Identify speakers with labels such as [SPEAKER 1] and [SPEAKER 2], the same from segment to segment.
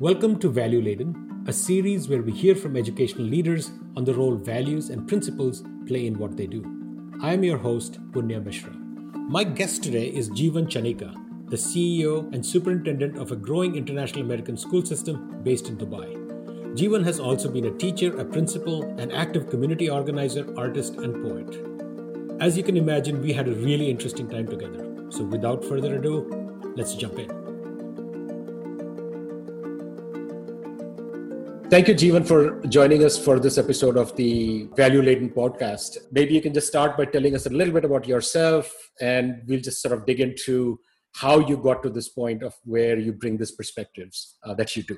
[SPEAKER 1] Welcome to Value Laden, a series where we hear from educational leaders on the role values and principles play in what they do. I am your host, Punya Mishra. My guest today is Jeewan Chanicka, the CEO and superintendent of a growing international American school system based in Dubai. Jeewan has also been a teacher, a principal, an active community organizer, artist, and poet. As you can imagine, we had a really interesting time together. So, without further ado, let's jump in. Thank you, Jeewan, for joining us for this episode of the Value Laden podcast. Maybe you can just start by telling us a little bit about yourself, and we'll just sort of dig into how you got to this point of where you bring these perspectives uh, that you do.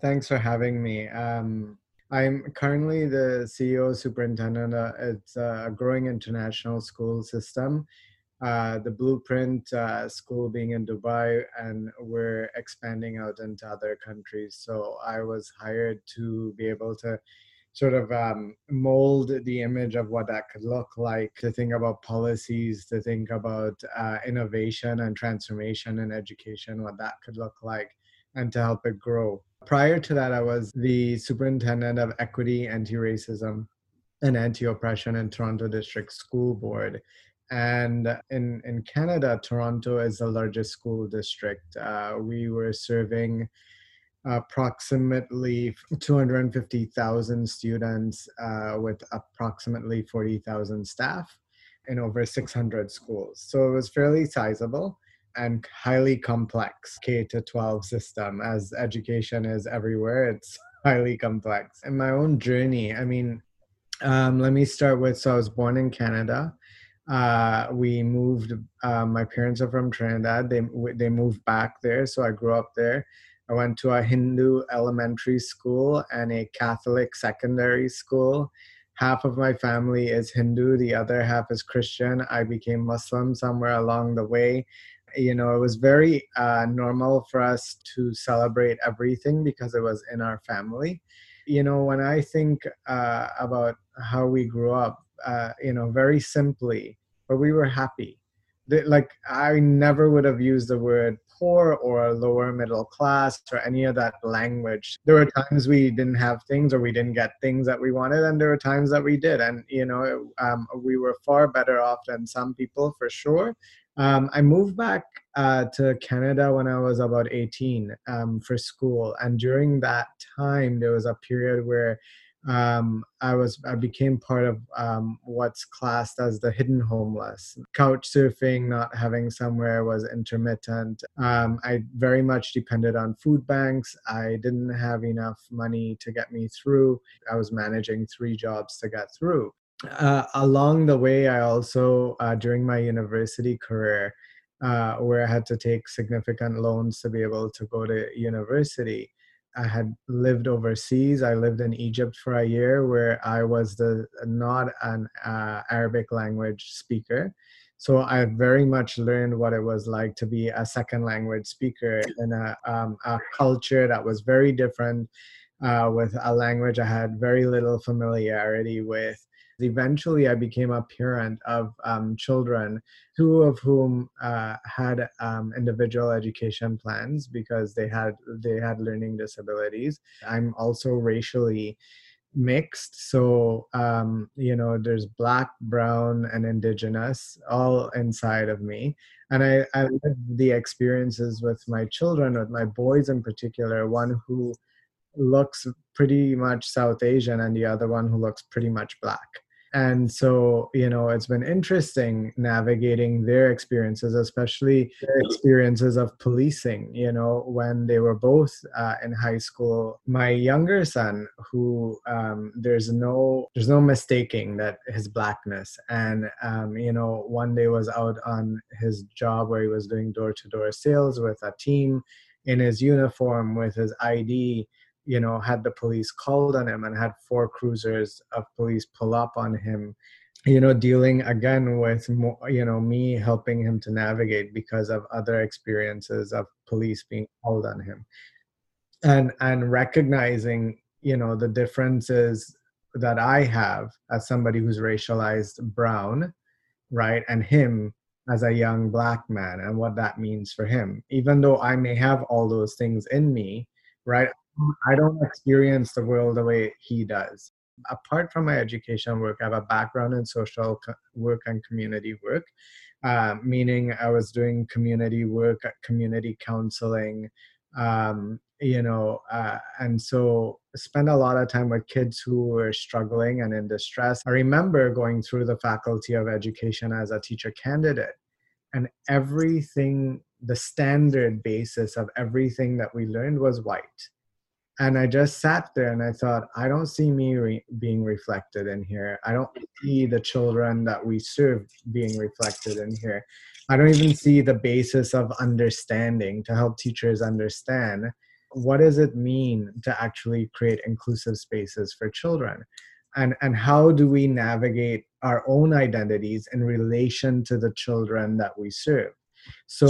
[SPEAKER 2] Thanks for having me. Um, I'm currently the CEO superintendent. Uh, it's a growing international school system uh, the blueprint uh, school being in Dubai, and we're expanding out into other countries. So I was hired to be able to sort of um, mold the image of what that could look like, to think about policies, to think about uh, innovation and transformation in education, what that could look like, and to help it grow. Prior to that, I was the superintendent of equity, anti racism, and anti oppression in Toronto District School Board and in in Canada, Toronto is the largest school district. Uh, we were serving approximately 250,000 students uh, with approximately 40,000 staff in over 600 schools. So it was fairly sizable and highly complex K to 12 system. As education is everywhere, it's highly complex. In my own journey, I mean, um, let me start with so I was born in Canada uh, we moved. Uh, my parents are from Trinidad. They they moved back there, so I grew up there. I went to a Hindu elementary school and a Catholic secondary school. Half of my family is Hindu, the other half is Christian. I became Muslim somewhere along the way. You know, it was very uh, normal for us to celebrate everything because it was in our family. You know, when I think uh, about how we grew up, uh, you know, very simply, but we were happy. like I never would have used the word poor or lower middle class or any of that language. There were times we didn't have things or we didn't get things that we wanted, and there were times that we did. And, you know, um, we were far better off than some people for sure. Um, I moved back uh, to Canada when I was about 18 um, for school. And during that time, there was a period where um, I was I became part of um, what's classed as the hidden homeless. Couch surfing, not having somewhere was intermittent. Um, I very much depended on food banks. I didn't have enough money to get me through. I was managing three jobs to get through. Uh, along the way, I also uh, during my university career. Uh, where I had to take significant loans to be able to go to university. I had lived overseas. I lived in Egypt for a year where I was the not an uh, Arabic language speaker. So I very much learned what it was like to be a second language speaker in a, um, a culture that was very different, uh, with a language I had very little familiarity with eventually I became a parent of um, children, two of whom uh, had um, individual education plans because they had they had learning disabilities. I'm also racially mixed so um, you know there's black brown and indigenous all inside of me and i i live the experiences with my children with my boys in particular one who looks pretty much south asian and the other one who looks pretty much black and so you know it's been interesting navigating their experiences especially their experiences of policing you know when they were both uh, in high school. My younger son who um, there's no there's no mistaking that his blackness. And um, you know one day was out on his job where he was doing door-to-door sales with a team in his uniform with his id you know, had the police called on him and had four cruisers of police pull up on him, you know, dealing again with, you know, me helping him to navigate because of other experiences of police being called on him. And, and recognizing, you know, the differences that I have as somebody who's racialized brown, right, and him as a young black man and what that means for him. Even though I may have all those things in me, right? I don't experience the world the way he does. Apart from my education work, I have a background in social work and community work, uh, meaning I was doing community work, community counseling, um, you know, uh, and so spend a lot of time with kids who were struggling and in distress. I remember going through the faculty of education as a teacher candidate, and everything, the standard basis of everything that we learned was white and I just sat there and I thought, I don't see me re- being reflected in here. I don't see the children that we serve being reflected in here. I don't even see the basis of understanding to help teachers understand what does it mean to actually create inclusive spaces for children and and how do we navigate our own identities in relation to the children that we serve so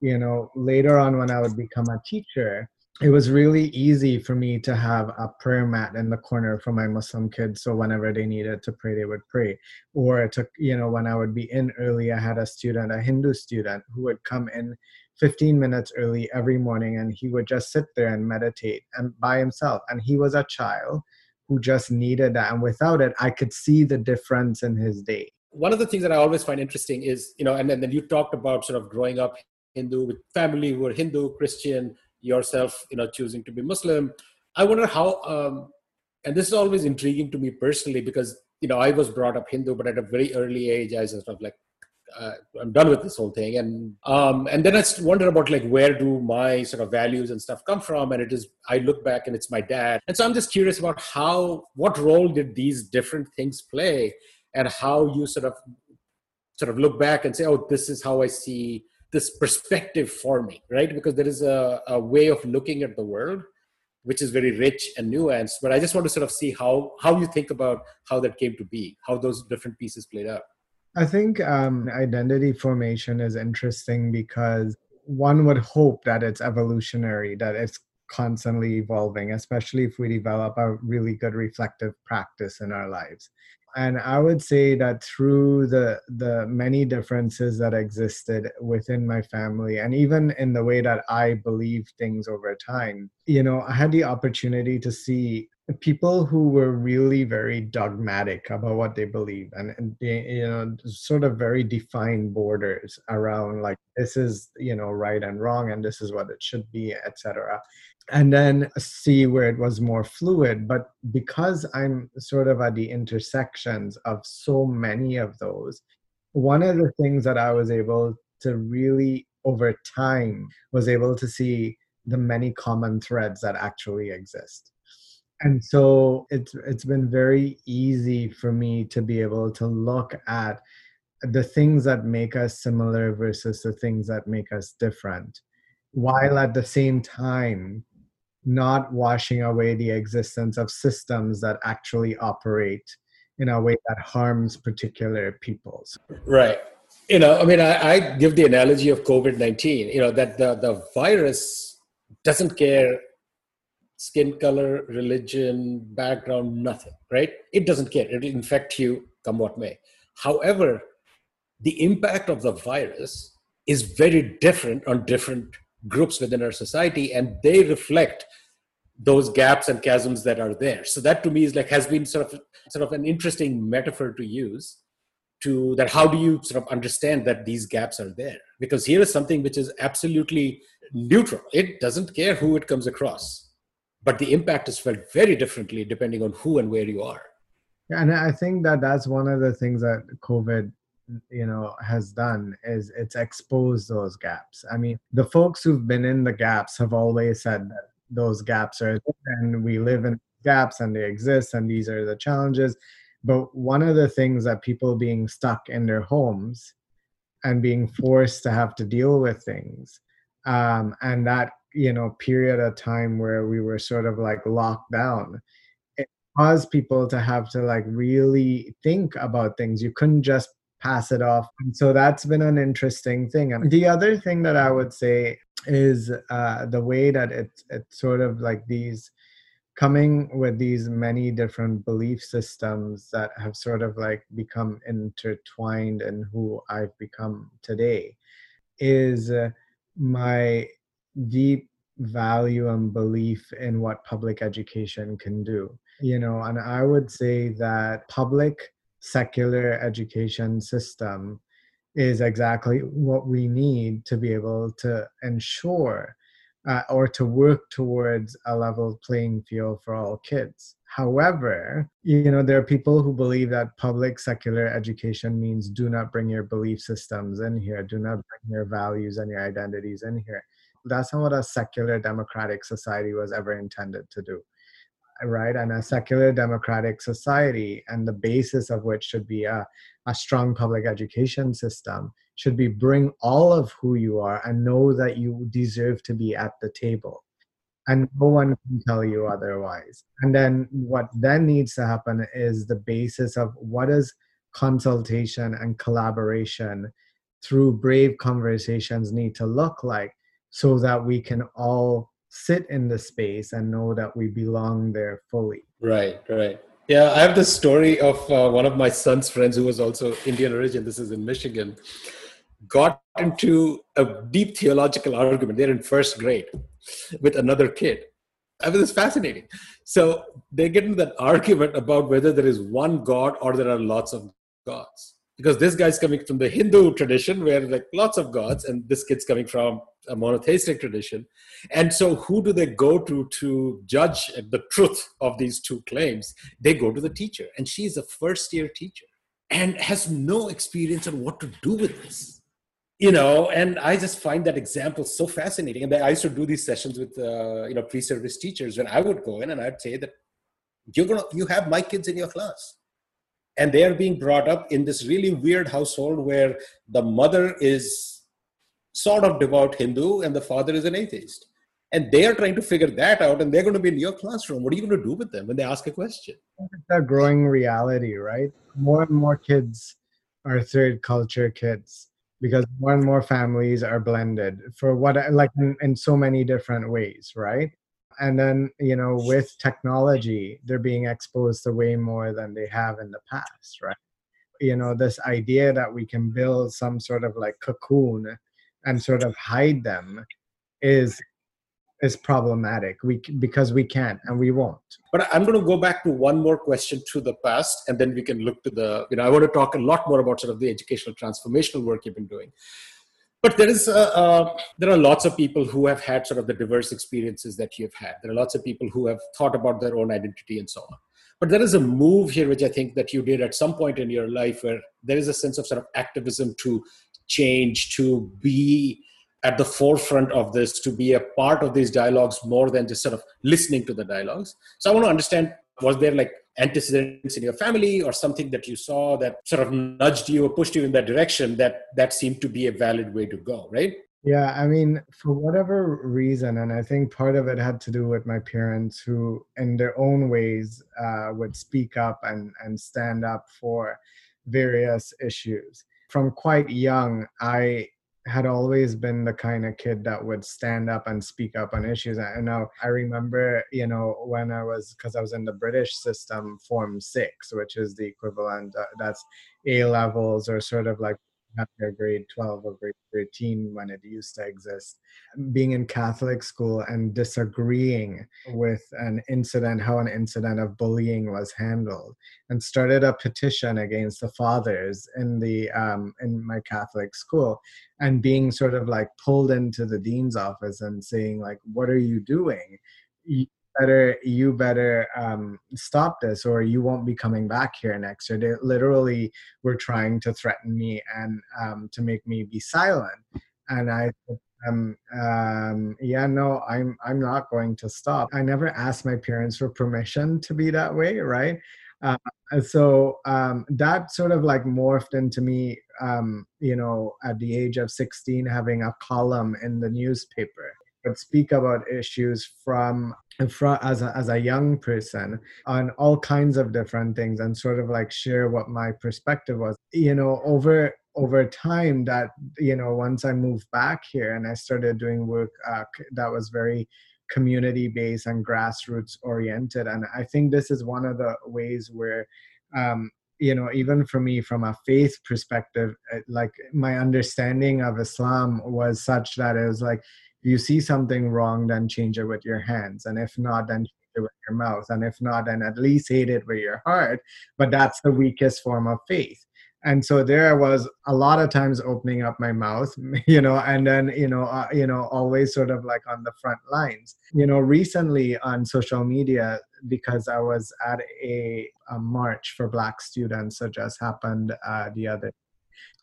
[SPEAKER 2] you know later on when i would become a teacher it was really easy for me to have a prayer mat in the corner for my Muslim kids. So whenever they needed to pray, they would pray. Or it took, you know, when I would be in early, I had a student, a Hindu student, who would come in 15 minutes early every morning and he would just sit there and meditate and by himself. And he was a child who just needed that. And without it, I could see the difference in his day.
[SPEAKER 1] One of the things that I always find interesting is, you know, and then, then you talked about sort of growing up Hindu with family who were Hindu, Christian, yourself you know choosing to be muslim. I wonder how um, and this is always intriguing to me personally because you know i was brought up hindu but at a very early age i was sort of like uh, i'm done with this whole thing. And um and then i wonder about like where do my sort of values and stuff come from? And it is i look back and it's my dad. And so i'm just curious about how what role did these different things play and how you sort of sort of look back and say oh this is how i see this perspective for me, right? Because there is a, a way of looking at the world which is very rich and nuanced. But I just want to sort of see how how you think about how that came to be, how those different pieces played out.
[SPEAKER 2] I think um, identity formation is interesting because one would hope that it's evolutionary, that it's constantly evolving, especially if we develop a really good reflective practice in our lives and i would say that through the the many differences that existed within my family and even in the way that i believe things over time you know i had the opportunity to see people who were really very dogmatic about what they believe and, and they, you know sort of very defined borders around like this is you know right and wrong and this is what it should be etc and then see where it was more fluid. But because i'm sort of at the intersections of so many of those one of the things that i was able to really over time was able to see the many common threads that actually exist. And so it's it's been very easy for me to be able to look at the things that make us similar versus the things that make us different while at the same time not washing away the existence of systems that actually operate in a way that harms particular peoples.
[SPEAKER 1] Right. You know, I mean, I, I give the analogy of COVID 19, you know, that the, the virus doesn't care skin color, religion, background, nothing, right? It doesn't care. It'll infect you come what may. However, the impact of the virus is very different on different groups within our society and they reflect those gaps and chasms that are there. So that to me is like has been sort of sort of an interesting metaphor to use to that how do you sort of understand that these gaps are there? Because here is something which is absolutely neutral. It doesn't care who it comes across but the impact is felt very differently depending on who and where you are.
[SPEAKER 2] Yeah, and i think that that's one of the things that covid you know has done is it's exposed those gaps. I mean the folks who've been in the gaps have always said that those gaps are and we live in gaps and they exist and these are the challenges. But one of the things that people being stuck in their homes and being forced to have to deal with things um, and that you know period of time where we were sort of like locked down it caused people to have to like really think about things. You couldn't just pass it off. And so that's been an interesting thing. And the other thing that I would say is uh, the way that it's it's sort of like these coming with these many different belief systems that have sort of like become intertwined in who I've become today is uh, my deep value and belief in what public education can do. You know, and I would say that public secular education system is exactly what we need to be able to ensure uh, or to work towards a level playing field for all kids. However, you know, there are people who believe that public secular education means do not bring your belief systems in here, do not bring your values and your identities in here. That's not what a secular democratic society was ever intended to do right and a secular democratic society and the basis of which should be a, a strong public education system should be bring all of who you are and know that you deserve to be at the table. And no one can tell you otherwise. And then what then needs to happen is the basis of what is consultation and collaboration through brave conversations need to look like so that we can all sit in the space and know that we belong there fully.
[SPEAKER 1] Right, right. Yeah, I have the story of uh, one of my son's friends who was also Indian origin. This is in Michigan. Got into a deep theological argument. They're in first grade with another kid. I mean, it's fascinating. So they get into that argument about whether there is one God or there are lots of gods because this guy's coming from the Hindu tradition where like lots of gods, and this kid's coming from a monotheistic tradition. And so, who do they go to to judge the truth of these two claims? They go to the teacher, and she's a first year teacher and has no experience on what to do with this. You know, and I just find that example so fascinating. And I used to do these sessions with, uh, you know, pre-service teachers when I would go in and I'd say that you're gonna, you have my kids in your class and they are being brought up in this really weird household where the mother is sort of devout hindu and the father is an atheist. And they are trying to figure that out and they're going to be in your classroom. What are you going to do with them when they ask a question?
[SPEAKER 2] It's a growing reality right? More and more kids are third culture kids because more and more families are blended for what like in, in so many different ways right and then you know with technology they're being exposed to way more than they have in the past right? You know this idea that we can build some sort of like cocoon and sort of hide them is is problematic. We because we can't and we won't.
[SPEAKER 1] But i'm going to go back to one more question to the past and then we can look to the you know i want to talk a lot more about sort of the educational transformational work you've been doing but there is uh, uh, there are lots of people who have had sort of the diverse experiences that you've had. There are lots of people who have thought about their own identity and so on. But there is a move here which i think that you did at some point in your life where there is a sense of sort of activism to change to be at the forefront of this to be a part of these dialogues more than just sort of listening to the dialogues. So i want to understand was there like antecedents in your family or something that you saw that sort of nudged you or pushed you in that direction that that seemed to be a valid way to go right?
[SPEAKER 2] Yeah i mean for whatever reason and i think part of it had to do with my parents who in their own ways uh, would speak up and and stand up for various issues. From quite young i had always been the kind of kid that would stand up and speak up on issues. I know I remember, you know, when I was because I was in the British system, Form Six, which is the equivalent. Uh, that's A levels or sort of like after grade 12 or grade 13 when it used to exist. Being in catholic school and disagreeing with an incident how an incident of bullying was handled and started a petition against the fathers in the um, in my catholic school and being sort of like pulled into the dean's office and saying like what are you doing better you better um, stop this or you won't be coming back here next. Year they literally were trying to threaten me and um, to make me be silent. And i um, um, yeah no i'm i'm not going to stop. I never asked my parents for permission to be that way right? Uh, so um, that sort of like morphed into me um, you know at the age of 16 having a column in the newspaper but speak about issues from as a, as a young person on all kinds of different things and sort of like share what my perspective was. You know over over time that you know once i moved back here and i started doing work uh, that was very community based and grassroots oriented. And i think this is one of the ways where um, you know even for me from a faith perspective like my understanding of islam was such that it was like you see something wrong, then change it with your hands. And if not, then change it with your mouth. And if not, then at least hate it with your heart. But that's the weakest form of faith and so there was a lot of times opening up my mouth you know and then you know uh, you know always sort of like on the front lines you know recently on social media because i was at a, a march for black students that just happened uh, the other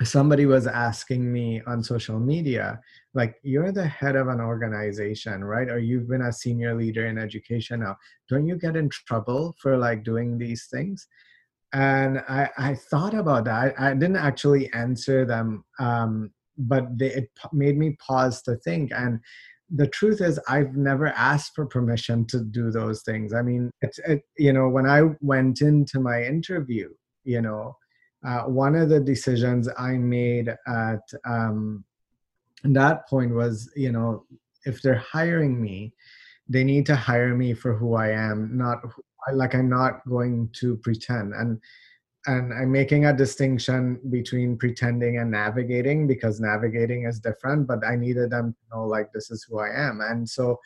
[SPEAKER 2] somebody was asking me on social media like you're the head of an organization right or you've been a senior leader in education now don't you get in trouble for like doing these things and I, I thought about that. I, I didn't actually answer them, um, but they, it made me pause to think. And the truth is, I've never asked for permission to do those things. I mean, it's it, you know when I went into my interview, you know, uh, one of the decisions I made at um, that point was, you know, if they're hiring me, they need to hire me for who I am, not like i'm not going to pretend. And and i'm making a distinction between pretending and navigating because navigating is different but i needed them to know like this is who i am. And so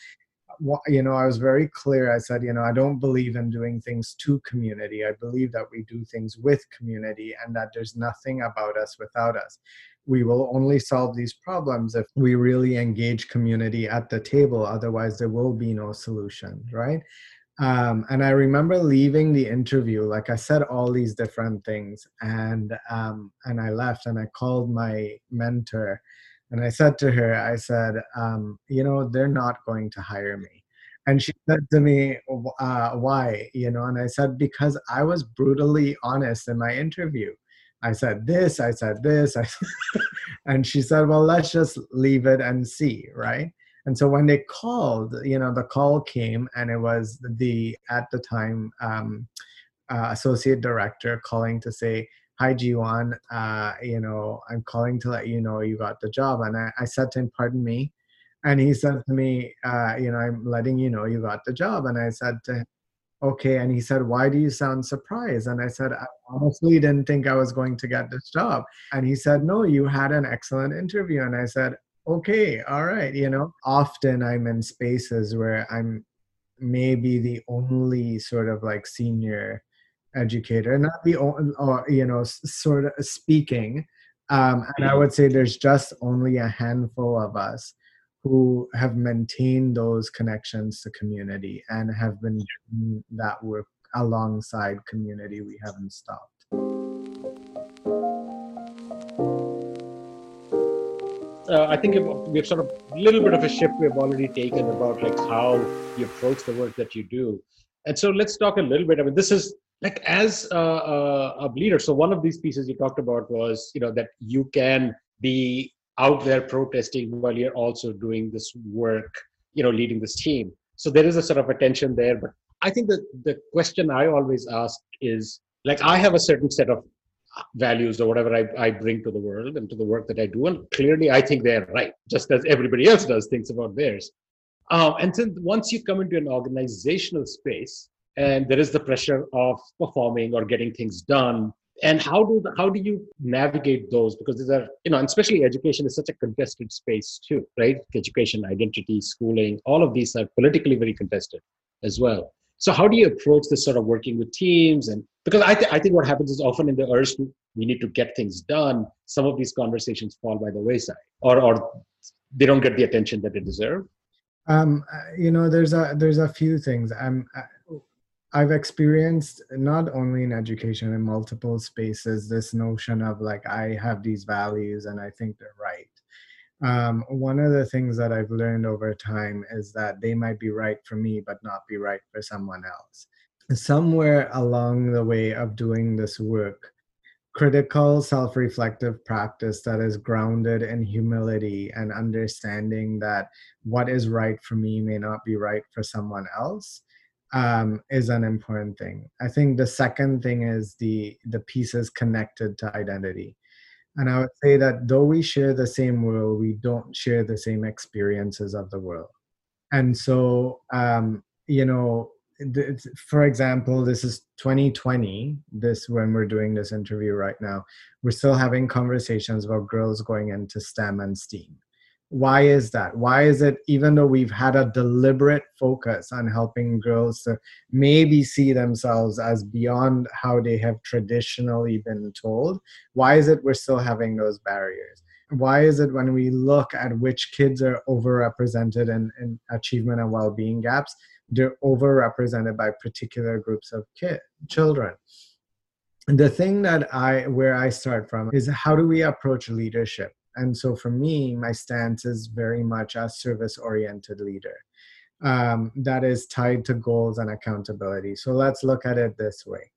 [SPEAKER 2] you know i was very clear. I said you know i don't believe in doing things to community. I believe that we do things with community and that there's nothing about us without us we will only solve these problems if we really engage community at the table otherwise there will be no solution right? Um, and I remember leaving the interview, like I said all these different things, and um, and I left and I called my mentor, and I said to her, I said, um, you know, they're not going to hire me, and she said to me, uh, why, you know, and I said because I was brutally honest in my interview. I said this, I said this, I and she said, well, let's just leave it and see, right? And so when they called, you know, the call came and it was the, at the time, um, uh, associate director calling to say, hi Jeewan, uh, you know, I'm calling to let you know you got the job. And I, I said to him, pardon me. And he said to me, uh, you know, I'm letting you know you got the job. And I said to him, okay. And he said, why do you sound surprised? And I said, I honestly didn't think I was going to get this job. And he said, no, you had an excellent interview. And I said, okay all right you know often i'm in spaces where i'm maybe the only sort of like senior educator not the only or you know sort of speaking um, and i would say there's just only a handful of us who have maintained those connections to community and have been doing that work alongside community we haven't stopped
[SPEAKER 1] uh, I think we have sort of a little bit of a shift we've already taken about like how you approach the work that you do. And so let's talk a little bit. I mean, this is like as a, a, a leader. So one of these pieces you talked about was, you know, that you can be out there protesting while you're also doing this work, you know, leading this team. So there is a sort of a tension there. But I think that the question I always ask is like I have a certain set of values or whatever I, I bring to the world and to the work that I do. And clearly, I think they're right, just as everybody else does things about theirs. Um, and then once you come into an organizational space, and there is the pressure of performing or getting things done, and how do the, how do you navigate those? Because these are you know, especially education is such a contested space too, right? Education, identity, schooling, all of these are politically very contested as well. So how do you approach this sort of working with teams? And because I, th- I think what happens is often in the urge we need to get things done, some of these conversations fall by the wayside or, or they don't get the attention that they deserve.
[SPEAKER 2] Um, uh, you know, there's a there's a few things. I'm I've experienced not only in education in multiple spaces this notion of like I have these values and I think they're right um, one of the things that I've learned over time is that they might be right for me, but not be right for someone else. Somewhere along the way of doing this work, critical self reflective practice that is grounded in humility and understanding that what is right for me may not be right for someone else. Um, is an important thing. I think the second thing is the the pieces connected to identity and I would say that though we share the same world, we don't share the same experiences of the world. And so, um, you know, for example, this is 2020, this when we're doing this interview right now, we're still having conversations about girls going into STEM and STEAM. Why is that? Why is it even though we've had a deliberate focus on helping girls to maybe see themselves as beyond how they have traditionally been told why is it we're still having those barriers? Why is it when we look at which kids are overrepresented in, in achievement and well-being gaps they're overrepresented by particular groups of kid children? The thing that i where i start from is how do we approach leadership and so for me my stance is very much a service oriented leader. Um, that is tied to goals and accountability. So let's look at it this way.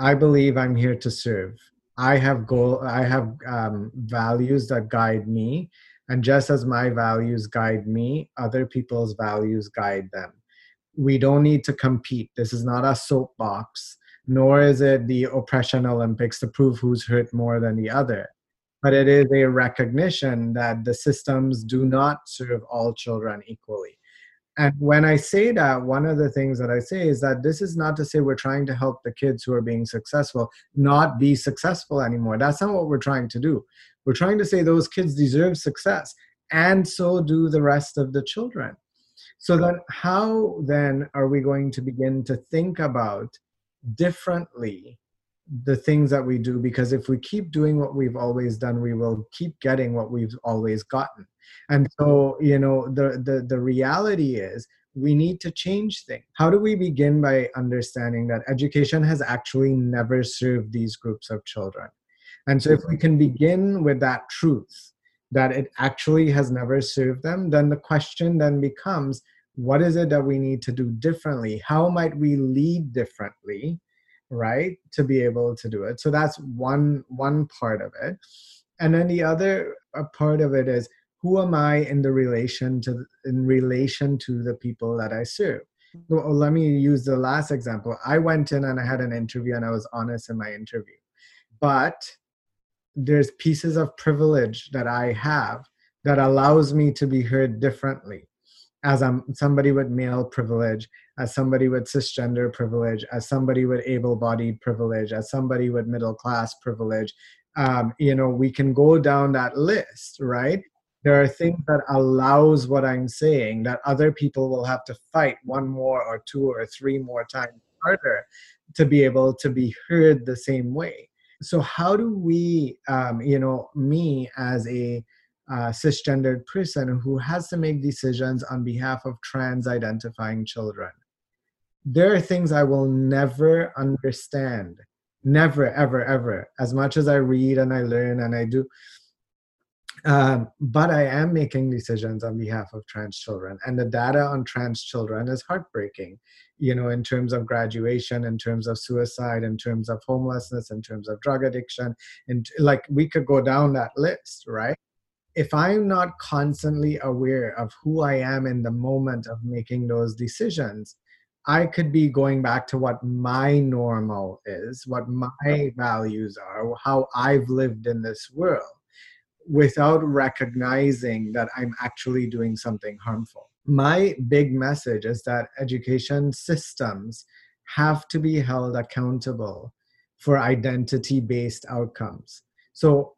[SPEAKER 2] I believe i'm here to serve. I have goal I have um, values that guide me. And just as my values guide me other people's values guide them. We don't need to compete. This is not a soapbox nor is it the oppression olympics to prove who's hurt more than the other but it is a recognition that the systems do not serve all children equally and when I say that, one of the things that I say is that this is not to say we're trying to help the kids who are being successful not be successful anymore. That's not what we're trying to do. We're trying to say those kids deserve success, and so do the rest of the children. So then, how then are we going to begin to think about differently the things that we do? Because if we keep doing what we've always done, we will keep getting what we've always gotten. And so you know the the the reality is we need to change things. How do we begin by understanding that education has actually never served these groups of children? And so if we can begin with that truth that it actually has never served them then the question then becomes what is it that we need to do differently? How might we lead differently right to be able to do it. So that's one one part of it. And then the other part of it is who am i in the relation to in relation to the people that i serve? So oh, let me use the last example. I went in and i had an interview and i was honest in my interview. But there's pieces of privilege that i have that allows me to be heard differently. As i'm somebody with male privilege as somebody with cisgender privilege as somebody with able-bodied privilege as somebody with middle class privilege um, you know we can go down that list right? There are things that allows what i'm saying that other people will have to fight one more or two or three more times harder to be able to be heard the same way. So how do we um, you know me as a uh, cisgendered person who has to make decisions on behalf of trans identifying children there are things i will never understand never ever ever as much as i read and i learn and i do um, but I am making decisions on behalf of trans children, and the data on trans children is heartbreaking. You know, in terms of graduation, in terms of suicide, in terms of homelessness, in terms of drug addiction, and like we could go down that list, right? If I'm not constantly aware of who I am in the moment of making those decisions, I could be going back to what my normal is, what my values are, how I've lived in this world without recognizing that I'm actually doing something harmful. My big message is that education systems have to be held accountable for identity based outcomes. So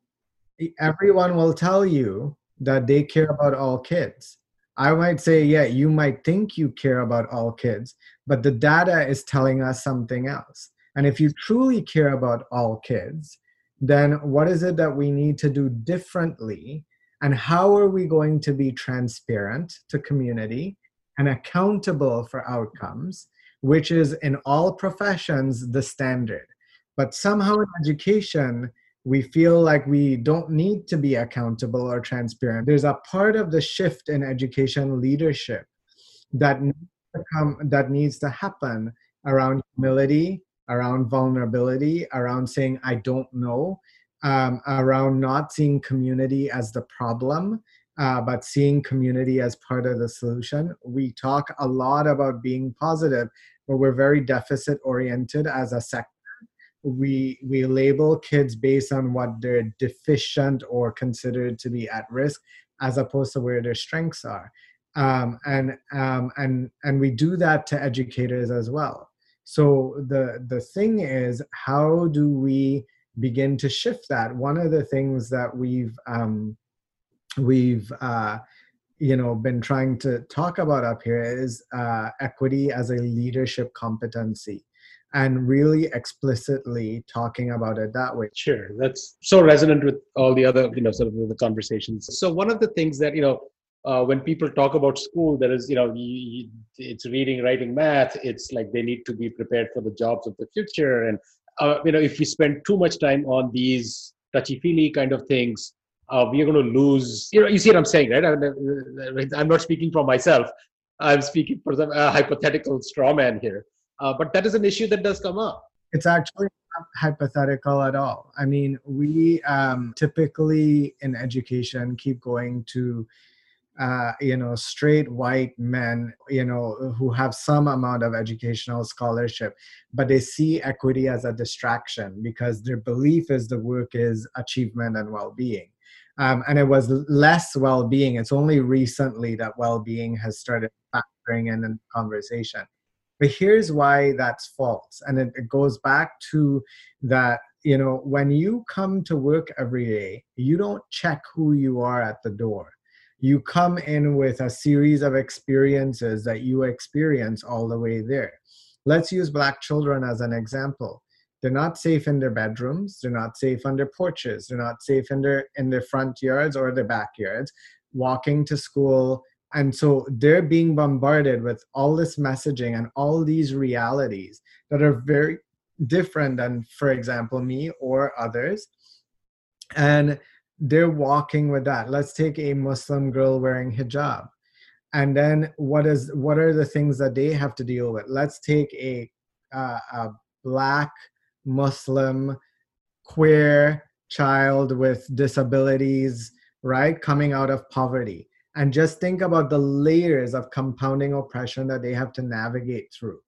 [SPEAKER 2] everyone will tell you that they care about all kids. I might say, yeah, you might think you care about all kids, but the data is telling us something else. And if you truly care about all kids, then what is it that we need to do differently? And how are we going to be transparent to community and accountable for outcomes, which is in all professions the standard. But somehow in education, we feel like we don't need to be accountable or transparent. There's a part of the shift in education leadership that come, that needs to happen around humility around vulnerability, around saying, I don't know, um, around not seeing community as the problem, uh, but seeing community as part of the solution. We talk a lot about being positive, but we're very deficit oriented as a sector. We, we label kids based on what they're deficient or considered to be at risk as opposed to where their strengths are. Um, and, um, and, and we do that to educators as well. So the the thing is how do we begin to shift that? One of the things that we've um, we've uh, you know been trying to talk about up here is uh, equity as a leadership competency and really explicitly talking about it that way.
[SPEAKER 1] Sure. That's so resonant with all the other you know sort of the conversations. So one of the things that you know uh, when people talk about school there is you know it's reading writing math it's like they need to be prepared for the jobs of the future and uh, you know if we spend too much time on these touchy feely kind of things uh, we are going to lose. You know, you see what I'm saying, right? I'm not speaking for myself. I'm speaking for some uh, hypothetical straw man here. Uh, but that is an issue that does come up.
[SPEAKER 2] It's actually hypothetical at all. I mean, we um, typically in education keep going to uh, you know, straight white men, you know, who have some amount of educational scholarship, but they see equity as a distraction because their belief is the work is achievement and well-being. Um, and it was less well-being. It's only recently that well-being has started factoring in in conversation. But here's why that's false. And it, it goes back to that you know when you come to work every day you don't check who you are at the door you come in with a series of experiences that you experience all the way there. Let's use black children as an example. They're not safe in their bedrooms they're not safe on their porches they're not safe in their in their front yards or their backyards walking to school. And so they're being bombarded with all this messaging and all these realities that are very different than for example me or others. And they're walking with that let's take a muslim girl wearing hijab and then what is what are the things that they have to deal with let's take a, uh, a black Muslim, queer child with disabilities, right? Coming out of poverty. And just think about the layers of compounding oppression that they have to navigate through.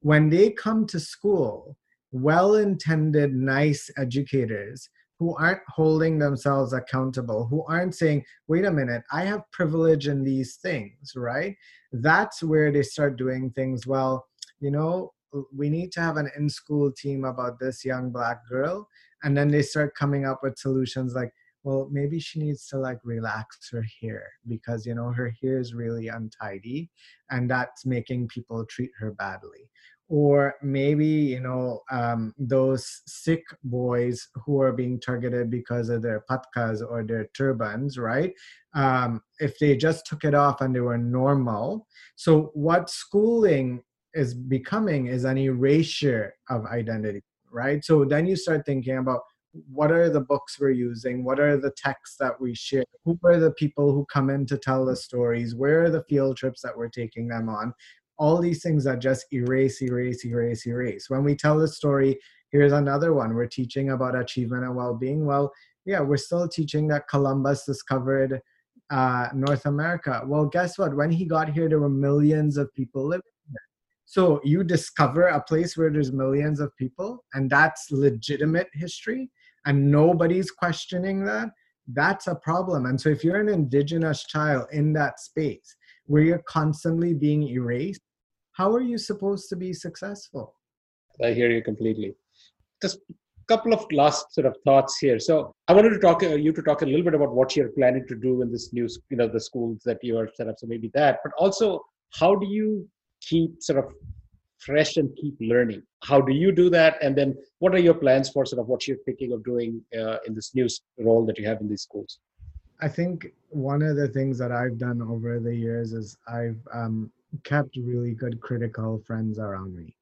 [SPEAKER 2] When they come to school, well intended, nice educators who aren't holding themselves accountable, who aren't saying, wait a minute, I have privilege in these things, right? That's where they start doing things. Well, you know, we need to have an in-school team about this young black girl and then they start coming up with solutions like well maybe she needs to like relax her hair because you know her hair is really untidy and that's making people treat her badly or maybe you know um, those Sikh boys who are being targeted because of their patkas or their turbans right? Um, if they just took it off and they were normal. So what schooling is becoming is an erasure of identity right? So then you start thinking about what are the books we're using? What are the texts that we share? Who are the people who come in to tell the stories? Where are the field trips that we're taking them on all these things that just erase erase erase erase. When we tell the story here's another one. We're teaching about achievement and well-being. Well yeah we're still teaching that columbus discovered uh, north america. Well guess what? When he got here there were millions of people living so you discover a place where there's millions of people, and that's legitimate history, and nobody's questioning that. That's a problem. And so if you're an indigenous child in that space where you're constantly being erased, how are you supposed to be successful?
[SPEAKER 1] I hear you completely. Just a couple of last sort of thoughts here. So I wanted to talk uh, you to talk a little bit about what you're planning to do in this new, you know, the schools that you are set up. So maybe that, but also how do you keep sort of fresh and keep learning how do you do that and then what are your plans for sort of what you're thinking of doing uh, in this new role that you have in these schools
[SPEAKER 2] i think one of the things that i've done over the years is i've um, kept really good critical friends around me.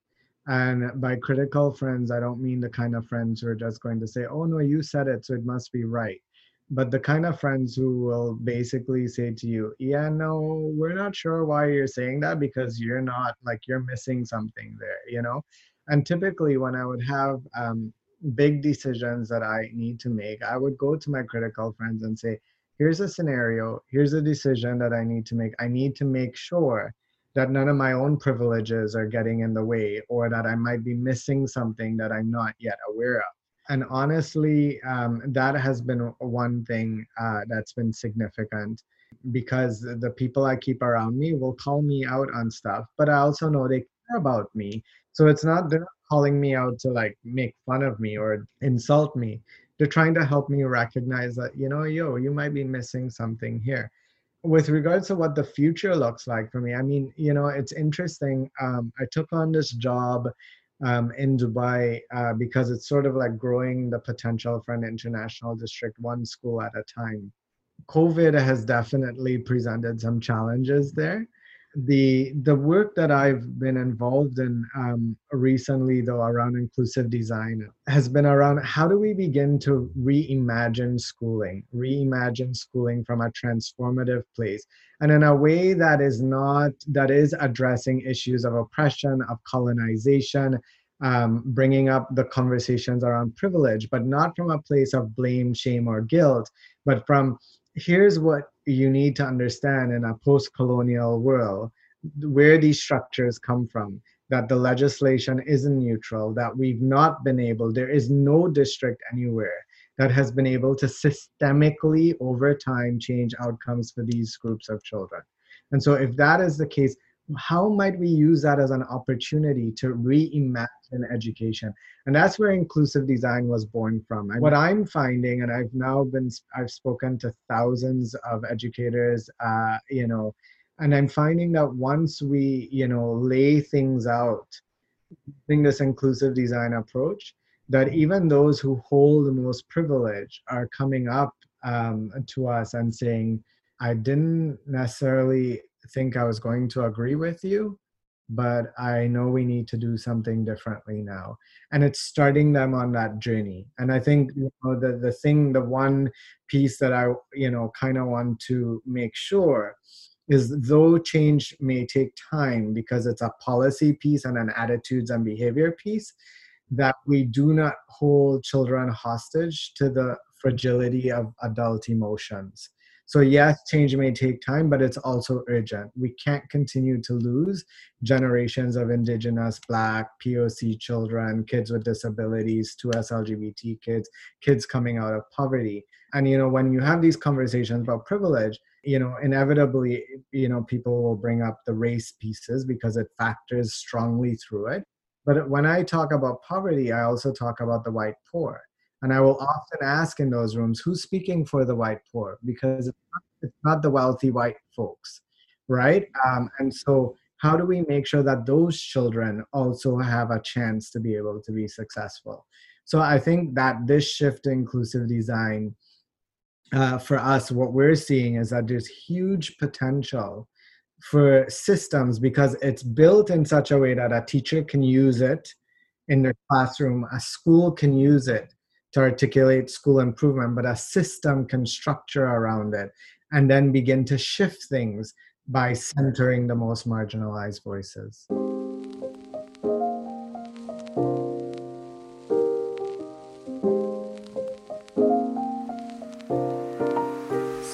[SPEAKER 2] And by critical friends i don't mean the kind of friends who are just going to say oh no you said it so it must be right. But the kind of friends who will basically say to you yeah no we're not sure why you're saying that because you're not like you're missing something there you know? And typically when i would have um, big decisions that i need to make i would go to my critical friends and say here's a scenario. Here's a decision that i need to make. I need to make sure that none of my own privileges are getting in the way or that i might be missing something that i'm not yet aware of. And honestly um, that has been one thing uh, that's been significant because the people i keep around me will call me out on stuff but i also know they care about me. So it's not they're not calling me out to like make fun of me or insult me. They're trying to help me recognize that you know yo you might be missing something here with regards to what the future looks like for me i mean you know it's interesting um, i took on this job um, in dubai uh, because it's sort of like growing the potential for an international district one school at a time. Covid has definitely presented some challenges there the the work that I've been involved in um, recently, though, around inclusive design, has been around how do we begin to reimagine schooling, reimagine schooling from a transformative place, and in a way that is not that is addressing issues of oppression, of colonization, um, bringing up the conversations around privilege, but not from a place of blame, shame, or guilt, but from here's what you need to understand in a post-colonial world where these structures come from that the legislation isn't neutral that we've not been able there is no district anywhere that has been able to systemically over time change outcomes for these groups of children. And so if that is the case how might we use that as an opportunity to reimagine education? And that's where inclusive design was born from. And what i'm finding and i've now been i've spoken to thousands of educators uh, you know and i'm finding that once we you know lay things out using this inclusive design approach that even those who hold the most privilege are coming up um, to us and saying i didn't necessarily think I was going to agree with you, but I know we need to do something differently now. And it's starting them on that journey. And I think you know the the thing, the one piece that I you know kind of want to make sure is though change may take time because it's a policy piece and an attitudes and behavior piece, that we do not hold children hostage to the fragility of adult emotions so, yes, change may take time, but it's also urgent. We can't continue to lose generations of Indigenous, Black, POC children, kids with disabilities, 2S LGBT kids, kids coming out of poverty. And, you know, when you have these conversations about privilege, you know, inevitably, you know, people will bring up the race pieces because it factors strongly through it. But when I talk about poverty, I also talk about the white poor and I will often ask in those rooms, who's speaking for the white poor? Because it's not the wealthy white folks, right? Um, and so, how do we make sure that those children also have a chance to be able to be successful? So, I think that this shift to inclusive design uh, for us, what we're seeing is that there's huge potential for systems because it's built in such a way that a teacher can use it in their classroom, a school can use it to articulate school improvement, but a system can structure around it and then begin to shift things by centering the most marginalized voices.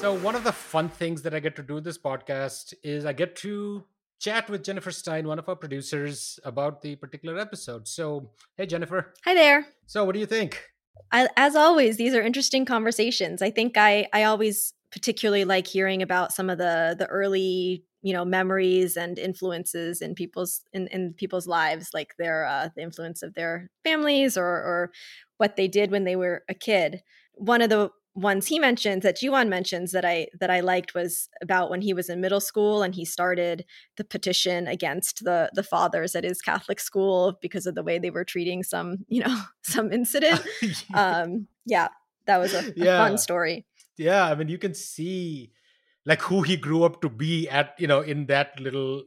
[SPEAKER 1] So, one of the fun things that I get to do this podcast is I get to chat with Jennifer Stein, one of our producers, about the particular episode. So, hey, Jennifer.
[SPEAKER 3] Hi there.
[SPEAKER 1] So, what do you think?
[SPEAKER 3] As always, these are interesting conversations. I think I I always particularly like hearing about some of the the early you know memories and influences in people's in, in people's lives, like their uh, the influence of their families or or what they did when they were a kid. One of the ones he mentions that Jeewan mentions that I that I liked was about when he was in middle school and he started the petition against the the fathers at his Catholic school because of the way they were treating some you know some incident. um, yeah, that was a, a yeah. fun story.
[SPEAKER 1] Yeah, I mean you can see like who he grew up to be at you know in that little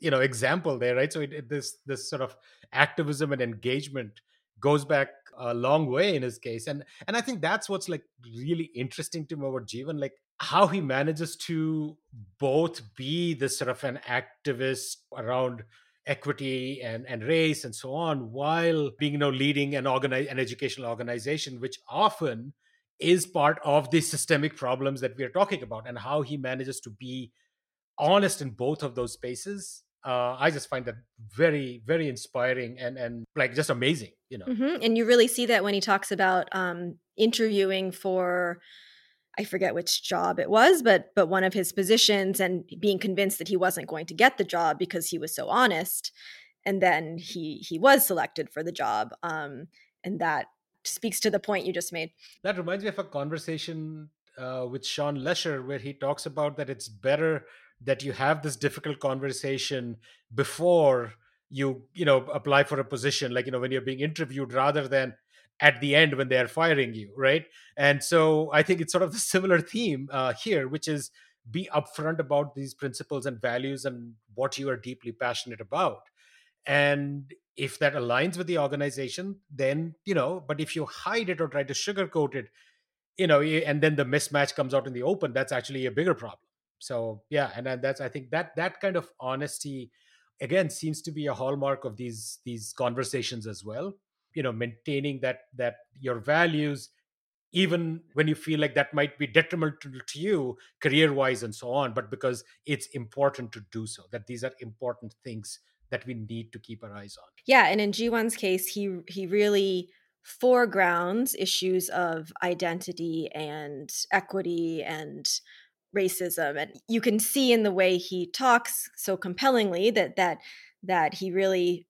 [SPEAKER 1] you know example there, right? So it, it, this this sort of activism and engagement goes back a long way in his case and and i think that's what's like really interesting to me about Jeewan like how he manages to both be this sort of an activist around equity and, and race and so on while being you know leading an organize an educational organization which often is part of the systemic problems that we're talking about and how he manages to be honest in both of those spaces uh, I just find that very, very inspiring and and like just amazing, you know.
[SPEAKER 3] Mm-hmm. And you really see that when he talks about um, interviewing for, I forget which job it was, but but one of his positions, and being convinced that he wasn't going to get the job because he was so honest, and then he he was selected for the job, um, and that speaks to the point you just made.
[SPEAKER 1] That reminds me of a conversation uh, with Sean Leahy where he talks about that it's better that you have this difficult conversation before you you know apply for a position like you know when you're being interviewed rather than at the end when they're firing you right? And so i think it's sort of the similar theme uh, here which is be upfront about these principles and values and what you are deeply passionate about. And if that aligns with the organization then you know but if you hide it or try to sugarcoat it you know and then the mismatch comes out in the open that's actually a bigger problem so yeah and that's i think that that kind of honesty again seems to be a hallmark of these these conversations as well. You know maintaining that that your values even when you feel like that might be detrimental to you career wise and so on but because it's important to do so that these are important things that we need to keep our eyes on.
[SPEAKER 3] Yeah and in Jeewan's case he he really foregrounds issues of identity and equity and racism and you can see in the way he talks so compellingly that that that he really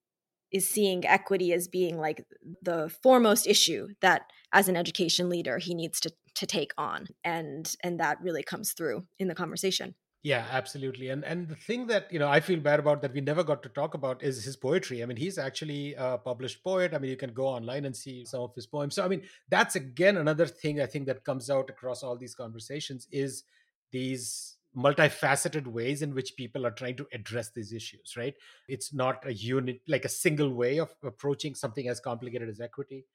[SPEAKER 3] is seeing equity as being like the foremost issue that as an education leader he needs to to take on and and that really comes through in the conversation.
[SPEAKER 1] Yeah absolutely and and the thing that you know i feel bad about that we never got to talk about is his poetry. I mean he's actually a published poet. I mean you can go online and see some of his poems. So i mean that's again another thing i think that comes out across all these conversations is these multifaceted ways in which people are trying to address these issues right? It's not a unit like a single way of approaching something as complicated as equity.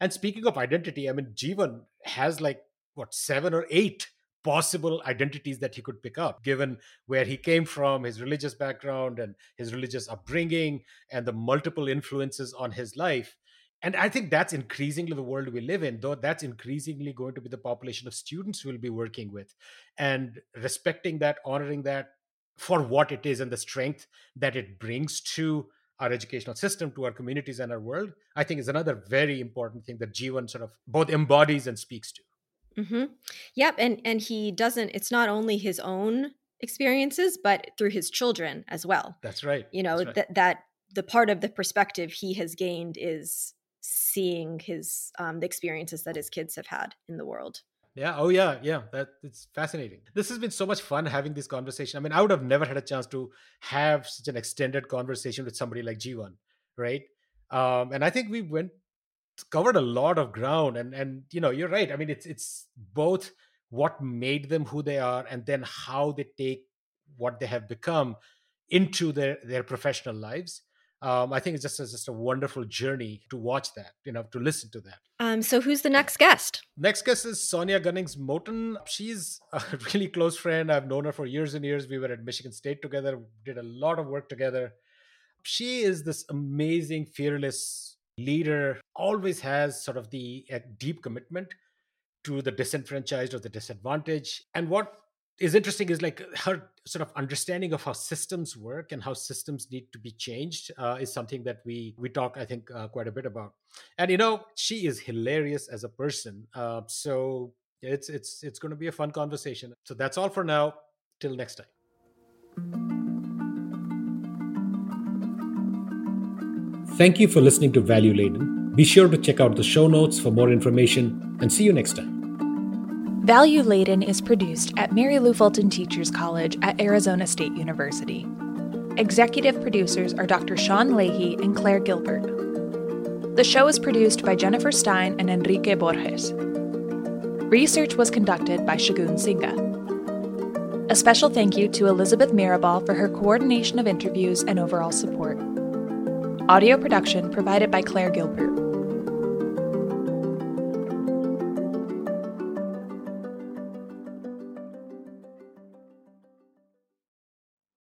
[SPEAKER 1] And speaking of identity i mean Jeewan has like what seven or eight possible identities that he could pick up given where he came from his religious background and his religious upbringing and the multiple influences on his life and i think that's increasingly the world we live in though that's increasingly going to be the population of students we'll be working with and respecting that honoring that for what it is and the strength that it brings to our educational system to our communities and our world i think is another very important thing that Jeewan sort of both embodies and speaks to
[SPEAKER 3] mm-hmm. yep and and he doesn't it's not only his own experiences but through his children as well
[SPEAKER 1] that's right
[SPEAKER 3] you know
[SPEAKER 1] right.
[SPEAKER 3] that that the part of the perspective he has gained is seeing his um, the experiences that his kids have had in the world.
[SPEAKER 1] Yeah. Oh, yeah. Yeah. That it's fascinating. This has been so much fun having this conversation. I mean, I would have never had a chance to have such an extended conversation with somebody like Jeewan, right? Um, and I think we went covered a lot of ground. And and you know, you're right. I mean, it's it's both what made them who they are, and then how they take what they have become into their their professional lives um, I think it's just, it's just a wonderful journey to watch that, you know, to listen to that.
[SPEAKER 3] Um, so who's the next guest?
[SPEAKER 1] Next guest is Sonia Gunnings Moten. She's a really close friend. I've known her for years and years. We were at Michigan State together, did a lot of work together. She is this amazing, fearless leader, always has sort of the deep commitment to the disenfranchised or the disadvantaged. And what is interesting is like her sort of understanding of how systems work and how systems need to be changed uh, is something that we we talk i think uh, quite a bit about. And you know she is hilarious as a person uh, so it's it's it's going to be a fun conversation. So that's all for now. Till next time. Thank you for listening to value laden. Be sure to check out the show notes for more information and see you next time
[SPEAKER 4] Value Laden is produced at Mary Lou Fulton Teachers College at Arizona State University. Executive producers are Dr. Sean Leahy and Claire Gilbert. The show is produced by Jennifer Stein and Enrique Borges. Research was conducted by Shagun Singha. A special thank you to Elizabeth Mirabal for her coordination of interviews and overall support. Audio production provided by Claire Gilbert.